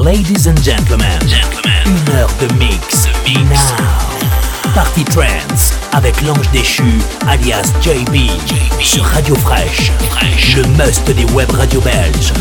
Ladies and gentlemen, gentlemen, une heure de mix. Now. Party Trance avec l'ange déchu alias JB, sur Radio Fresh, le must des web radio belges.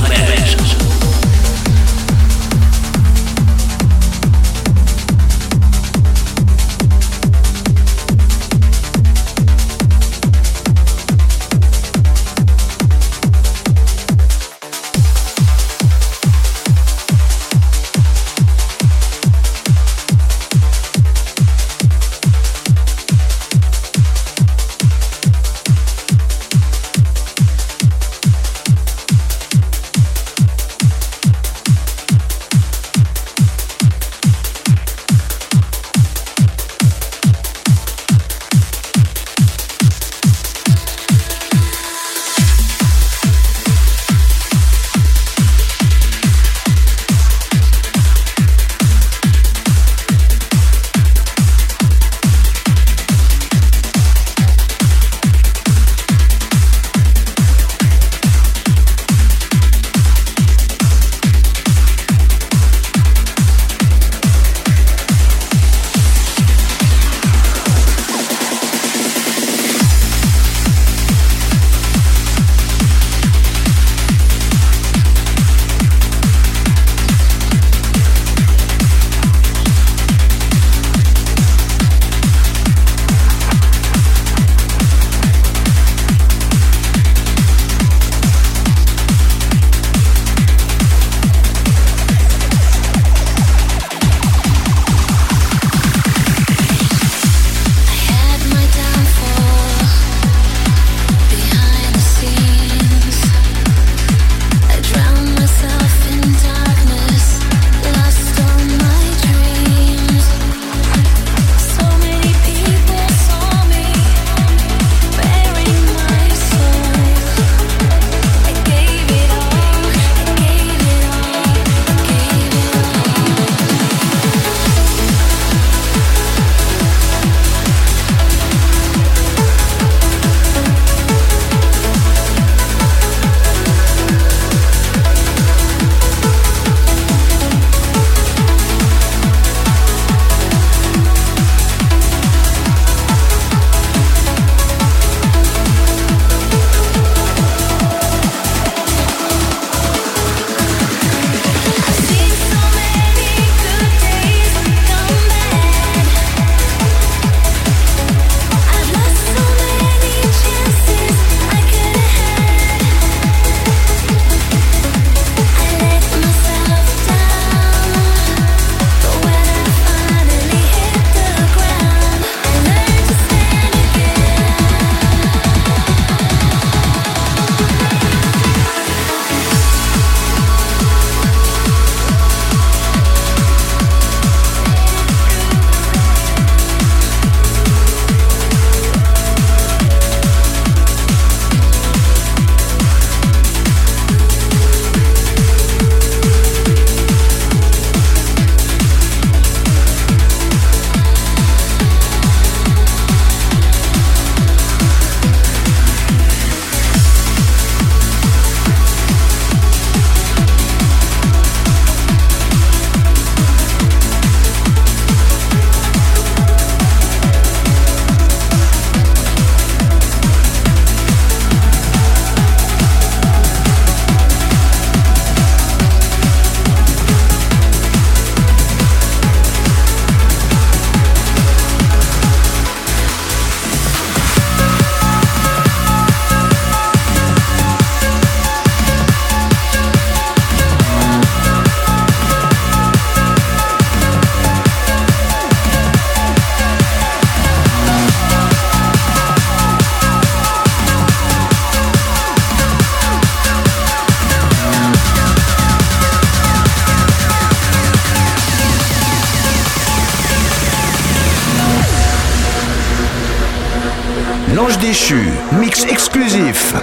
Mix exclusif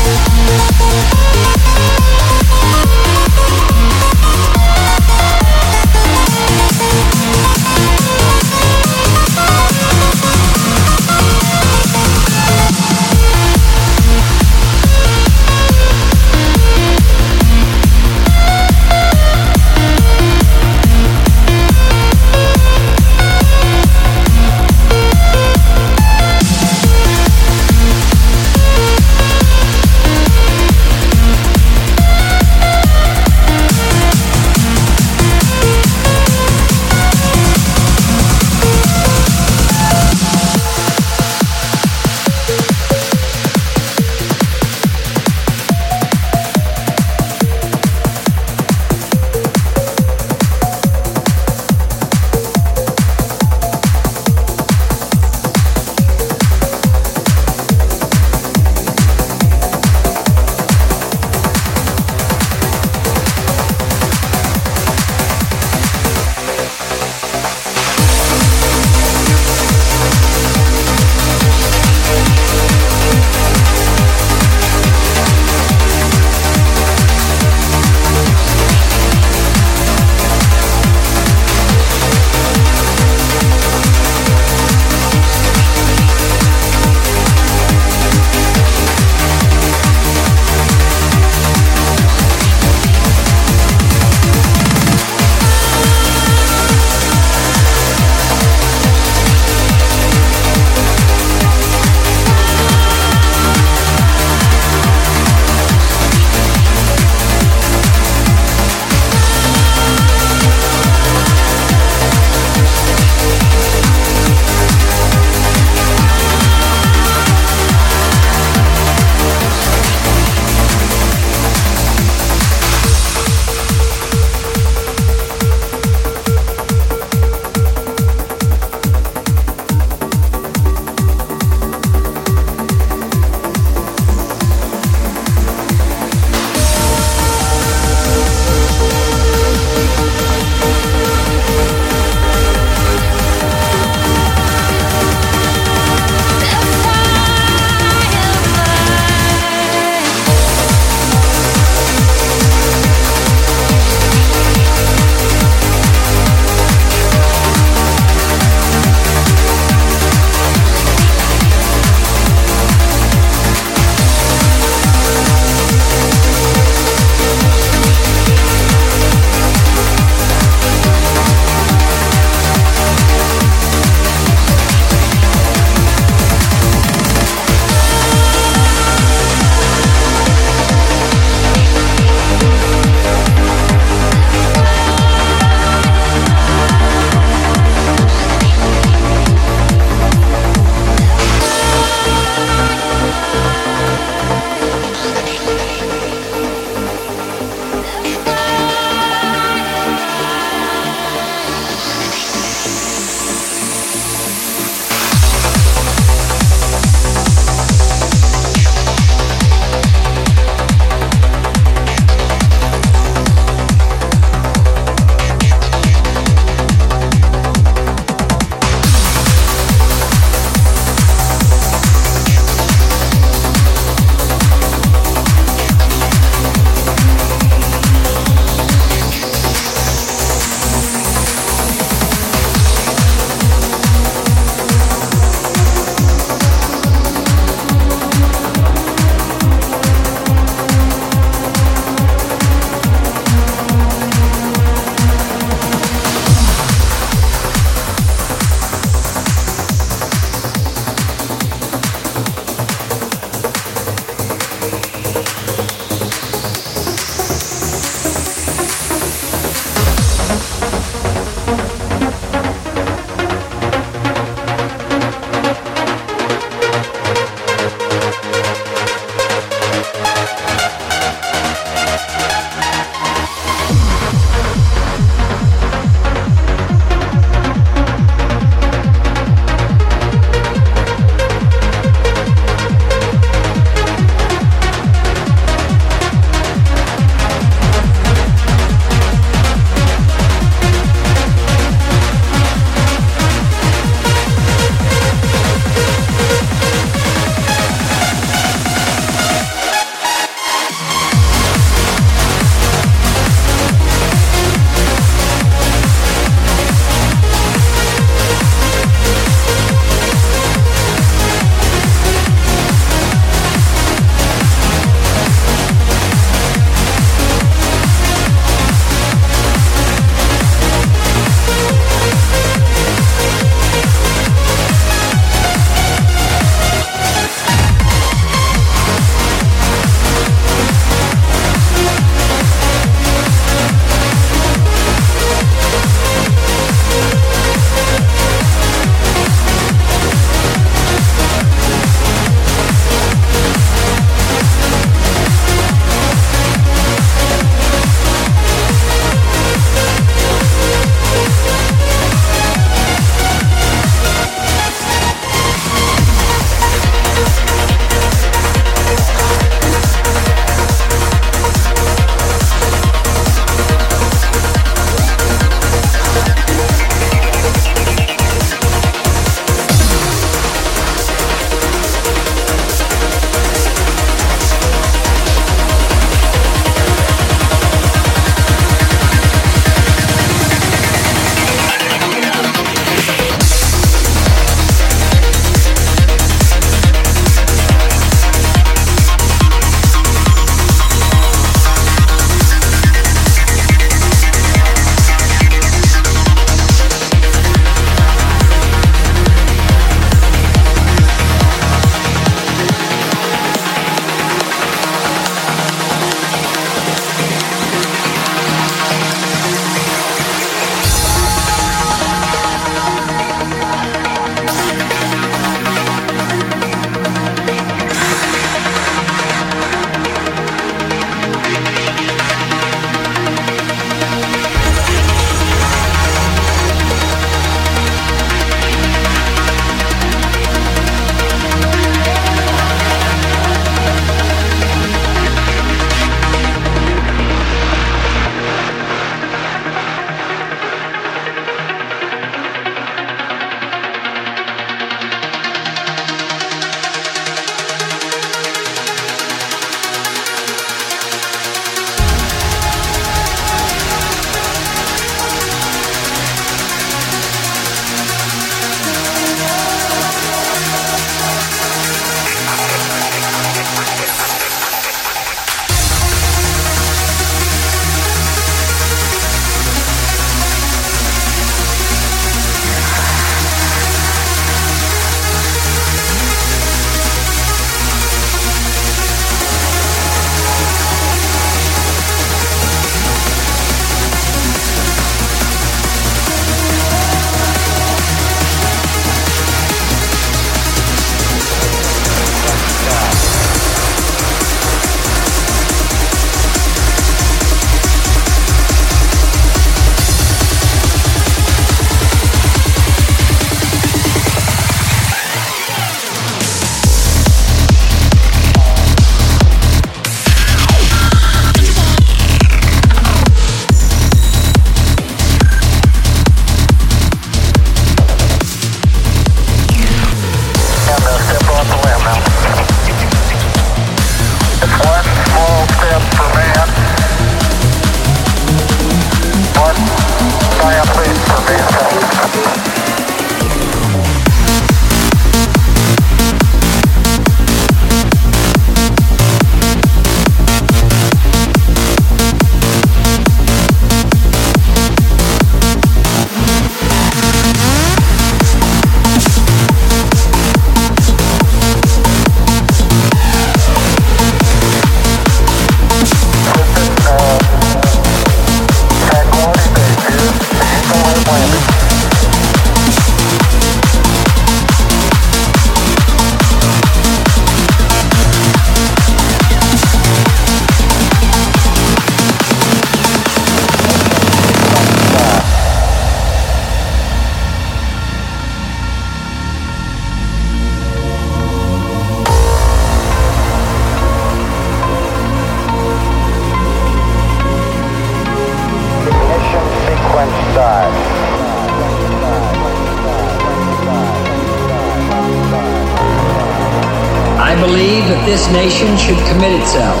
nation should commit itself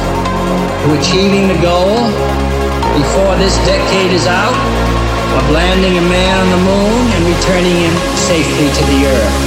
to achieving the goal before this decade is out of landing a man on the moon and returning him safely to the earth.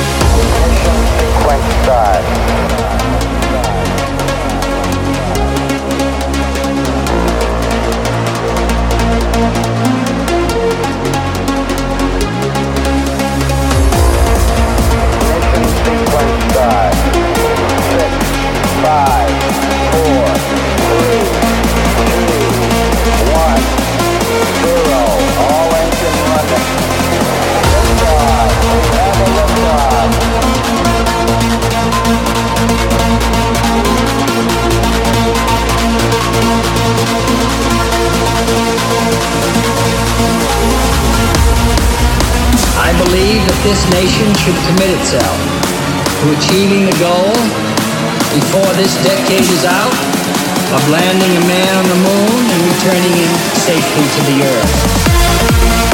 This nation should commit itself to achieving the goal before this decade is out of landing a man on the moon and returning him safely to the earth.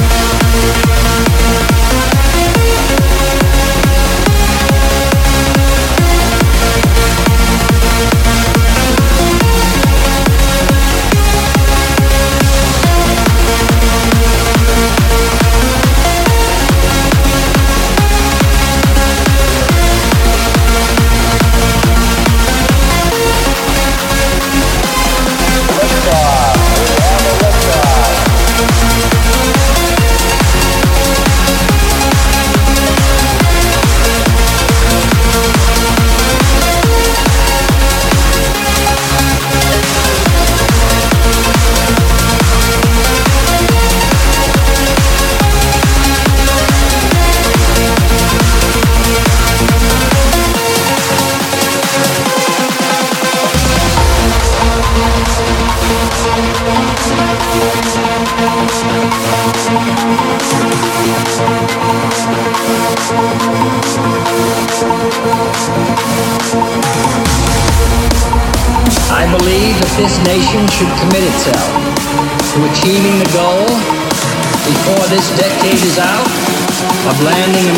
Of landing